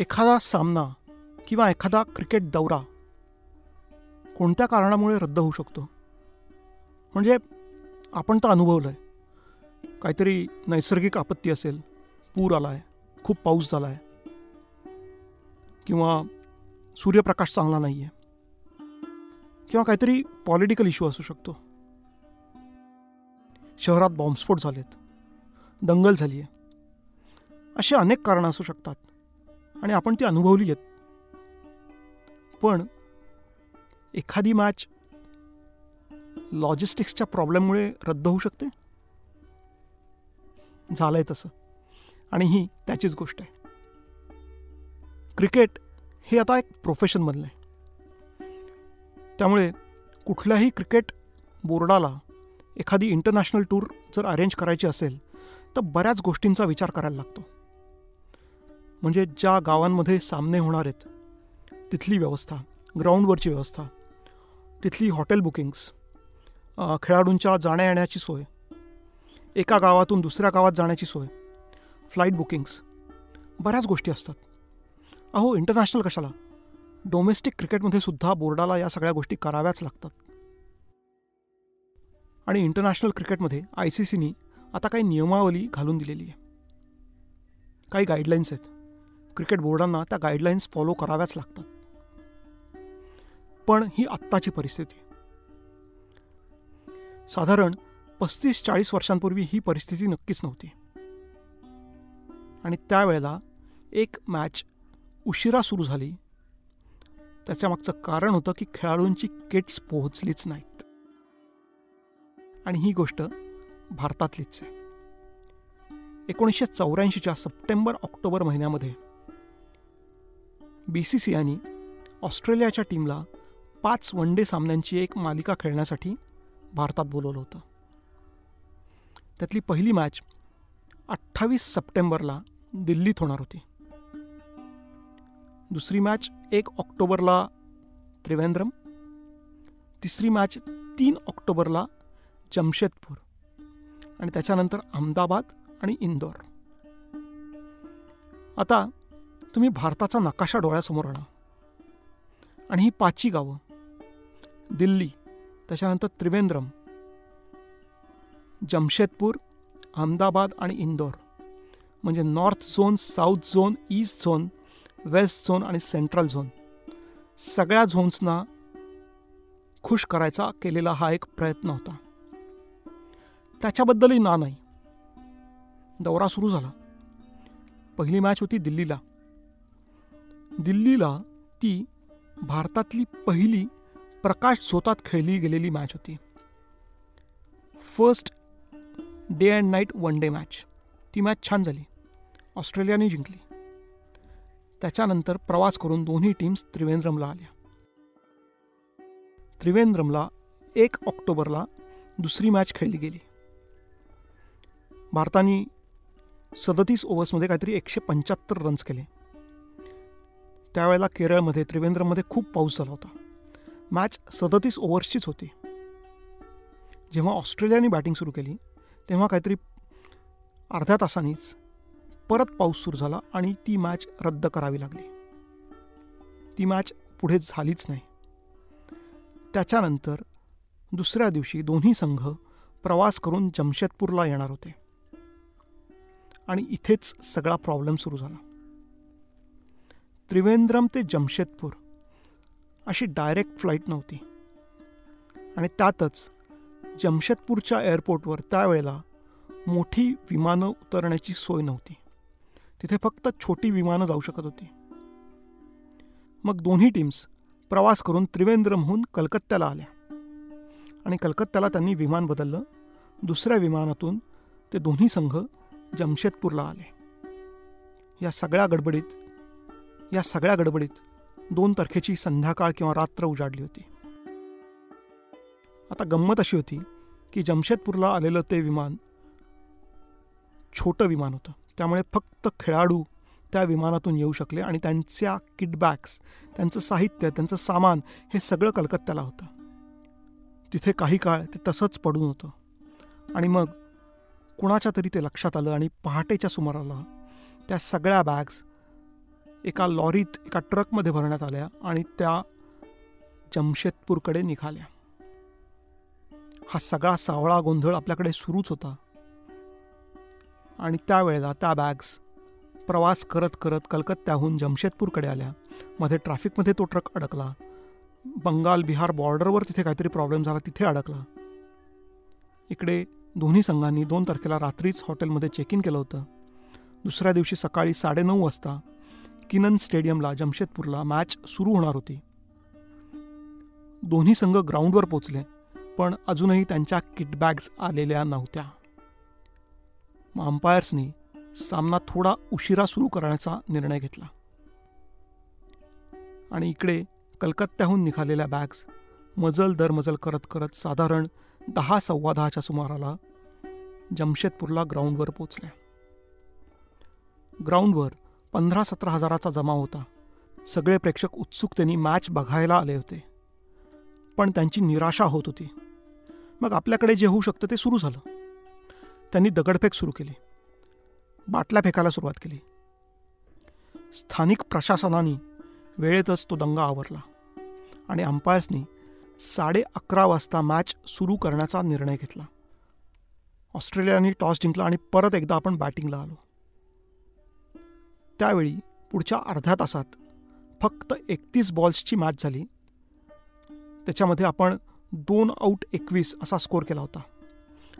एखादा सामना किंवा एखादा क्रिकेट दौरा कोणत्या कारणामुळे रद्द होऊ शकतो? म्हणजे आपण तर अनुभवलं आहे काहीतरी नैसर्गिक आपत्ती असेल पूर आला आहे खूप पाऊस झाला आहे किंवा सूर्यप्रकाश चांगला नाही आहे किंवा काहीतरी पॉलिटिकल इश्यू असू शकतो. शहरात बॉम्बस्फोट झालेत दंगल झाली आहे अशी अनेक कारणं असू शकतात. आणि आपण ती अनुभवली आहेत. पण एखादी मॅच लॉजिस्टिक्सच्या प्रॉब्लेममुळे रद्द होऊ शकते? झालं आहे तसं. आणि ही त्याचीच गोष्ट आहे. क्रिकेट हे आता एक प्रोफेशन बनलं आहे. त्यामुळे कुठल्याही क्रिकेट बोर्डाला एखादी इंटरनॅशनल टूर जर अरेंज करायची असेल तर बऱ्याच गोष्टींचा विचार करायला लागतो. म्हणजे ज्या गावांमध्ये सामने होणार आहेत तिथली व्यवस्था ग्राउंडवरची व्यवस्था तिथली हॉटेल बुकिंग्स खेळाडूंच्या जाण्या येण्याची सोय एका गावातून दुसऱ्या गावात जाण्याची सोय फ्लाईट बुकिंग्स बऱ्याच गोष्टी असतात. अहो इंटरनॅशनल कशाला? डोमेस्टिक क्रिकेटमध्ये सुद्धा बोर्डाला या सगळ्या गोष्टी कराव्याच लागतात. आणि इंटरनॅशनल क्रिकेटमध्ये आय सी सीनी आता काही नियमावली घालून दिलेली आहे. काही गाईडलाईन्स आहेत. क्रिकेट बोर्डांना त्या गाईडलाईन्स फॉलो कराव्याच लागतात. पण ही आत्ताची परिस्थिती साधारण पस्तीस चाळीस वर्षांपूर्वी ही परिस्थिती नक्कीच नव्हती. आणि त्यावेळेला एक मॅच उशिरा सुरू झाली. त्याच्यामागचं कारण होतं की खेळाडूंची किट्स पोहोचलीच नाहीत. आणि ही गोष्ट भारतातलीच आहे. एकोणीसशे चौऱ्याऐंशीच्या सप्टेंबर ऑक्टोबर महिन्यामध्ये बी सी सी आयनी ऑस्ट्रेलियाच्या टीमला पाच वन डे सामन्यांची एक मालिका खेळण्यासाठी भारतात बोलवलं होतं. त्यातली पहिली मॅच अठ्ठावीस सप्टेंबरला दिल्लीत होणार होती. दुसरी मॅच एक ऑक्टोबरला त्रिवेंद्रम. तिसरी मॅच तीन ऑक्टोबरला जमशेदपूर. आणि त्याच्यानंतर अहमदाबाद आणि इंदोर. आता तुम्ही भारताचा नकाशा डोळ्यासमोर आणा. आणि ही पाचही गावं दिल्ली त्याच्यानंतर त्रिवेंद्रम जमशेदपूर अहमदाबाद आणि इंदोर. म्हणजे north zone south zone east zone west zone आणि सेंट्रल झोन. सगळ्या झोन्सना खुश करायचा केलेला हा एक प्रयत्न होता. त्याच्याबद्दलही ना नाही. दौरा सुरू झाला. पहिली मॅच होती दिल्लीला. दिल्लीला ती भारतातली पहिली प्रकाश स्वतात खेळली गेलेली मॅच होती. First day and night one day match ती मॅच छान झाली. ऑस्ट्रेलियाने जिंकली. त्याच्यानंतर प्रवास करून दोन्ही टीम्स त्रिवेंद्रमला आल्या. त्रिवेंद्रमला एक ऑक्टोबरला दुसरी मॅच खेळली गेली. भारताने सदतीस ओव्हर्समध्ये काहीतरी एकशे पंच्याहत्तर रन्स केले. त्यावेळेला केरळमध्ये त्रिवेंद्रमध्ये खूप पाऊस झाला होता. मॅच सदतीस ओव्हर्सचीच होती. जेव्हा ऑस्ट्रेलियाने बॅटिंग सुरू केली तेव्हा काहीतरी अर्ध्या तासांनीच परत पाऊस सुरू झाला आणि ती मॅच रद्द करावी लागली. ती मॅच पुढे झालीच नाही. त्याच्यानंतर दुसऱ्या दिवशी दोन्ही संघ प्रवास करून जमशेदपूरला येणार होते. आणि इथेच सगळा प्रॉब्लेम सुरू झाला. त्रिवेंद्रम ते जमशेदपूर. अशी डायरेक्ट फ्लाईट नव्हती. आणि त्यातच जमशेदपूरच्या एअरपोर्टवर त्यावेळेला मोठी विमानं उतरण्याची सोय नव्हती. तिथे फक्त छोटी विमानं जाऊ शकत होती. मग दोन्ही टीम्स प्रवास करून त्रिवेंद्रमहून कलकत्त्याला आल्या. आणि कलकत्त्याला त्यांनी विमान बदललं. दुसऱ्या विमानातून ते दोन्ही संघ जमशेदपूरला आले. या सगळ्या गडबडीत या सगळ्या गडबडीत दोन तारखेची संध्याकाळ किंवा रात्र उजाडली होती. आता गंमत अशी होती की जमशेदपूरला आलेलं ते विमान छोटं विमान होतं. त्यामुळे फक्त खेळाडू त्या विमानातून येऊ शकले आणि त्यांच्या किटबॅग्स त्यांचं साहित्य त्यांचं सामान हे सगळं कलकत्त्याला होतं. तिथे काही काळ ते तसंच पडून होतं. आणि मग कुणाच्या तरी ते लक्षात आलं आणि पहाटेच्या सुमाराला त्या सगळ्या बॅग्स एका लॉरीत एका ट्रकमध्ये भरण्यात आल्या आणि त्या जमशेदपूरकडे निघाल्या. हा सगळा सावळा गोंधळ आपल्याकडे सुरूच होता. आणि त्यावेळेला त्या बॅग्स प्रवास करत करत कलकत्त्याहून जमशेदपूरकडे आल्या. मध्ये ट्रॅफिकमध्ये तो ट्रक अडकला. बंगाल बिहार बॉर्डरवर तिथे काहीतरी प्रॉब्लेम झाला तिथे अडकला. इकडे दोन्ही संघांनी दोन तारखेला रात्रीच हॉटेलमध्ये चेक इन केलं होतं. दुसऱ्या दिवशी सकाळी साडेनऊ वाजता किनन स्टेडियमला जमशेदपूरला मॅच सुरू होणार होती. दोन्ही संघ ग्राउंडवर पोचले पण अजूनही त्यांच्या किटबॅग्स आलेल्या नव्हत्या. मग अंपायर्सनी सामना थोडा उशिरा सुरू करण्याचा निर्णय घेतला. आणि इकडे कलकत्त्याहून निघालेल्या बॅग्स मजल दरमजल करत करत साधारण दहा सव्वा दहाच्या सुमाराला जमशेदपूरला ग्राउंडवर पोचल्या ग्राउंडवर पंधरा सतरा हजाराचा जमा होता. सगळे प्रेक्षक उत्सुकतेने मॅच बघायला आले होते. पण त्यांची निराशा होत होती. मग आपल्याकडे जे होऊ शकतं ते सुरू झालं. त्यांनी दगडफेक सुरू केली. बाटल्या फेकायला सुरुवात केली. स्थानिक प्रशासनाने वेळेतच तो दंगा आवरला आणि अंपायर्सनी साडे अकरा वाजता मॅच सुरू करण्याचा निर्णय घेतला. ऑस्ट्रेलियाने टॉस जिंकला आणि परत एकदा आपण बॅटिंगला आलो. त्यावेळी पुढच्या अर्ध्या तासात फक्त एकतीस बॉल्सची मॅच झाली. त्याच्यामध्ये आपण दोन आऊट एकवीस असा स्कोर केला होता.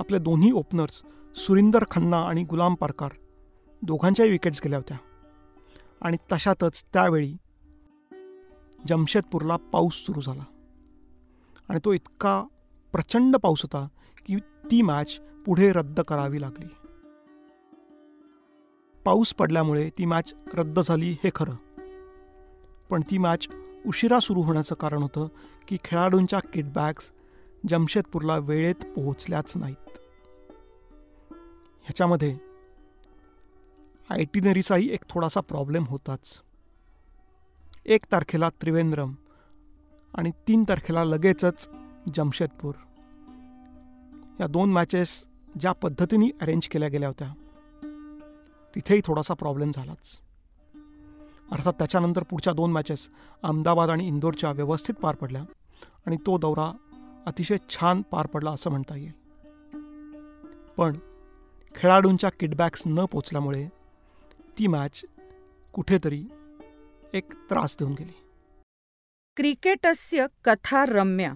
आपले दोन्ही ओपनर्स सुरिंदर खन्ना आणि गुलाम पारकार दोघांच्याही विकेट्स गेल्या होत्या. आणि तशातच त्यावेळी जमशेदपूरला पाऊस सुरू झाला. आणि तो इतका प्रचंड पाऊस होता की ती मॅच पुढे रद्द करावी लागली. पाऊस पडल्यामुळे ती मॅच रद्द झाली हे खरं. पण ती मॅच उशिरा सुरू होण्याचं कारण होतं की खेळाडूंच्या किटबॅग्स जमशेदपूरला वेळेत पोहोचल्याच नाहीत. ह्याच्यामध्ये आयटिनरीचाही एक थोडासा प्रॉब्लेम होताच. एक तारखेला त्रिवेंद्रम आणि तीन तारखेला लगेचच जमशेदपूर. या दोन मॅचेस ज्या पद्धतीने अरेंज केल्या गेल्या होत्या तिथेही थोडासा प्रॉब्लेम झालाच. अर्थात त्याच्यानंतर पुढच्या दोन मॅचेस अहमदाबाद आणि इंदोरच्या व्यवस्थित पार पडल्या आणि तो दौरा अतिशय छान पार पडला असं म्हणता येईल. पण खेळाडूंच्या किटबॅक्स न पोचल्यामुळे ती मॅच कुठेतरी एक त्रास देऊन गेली. क्रिकेटस्य कथा रम्या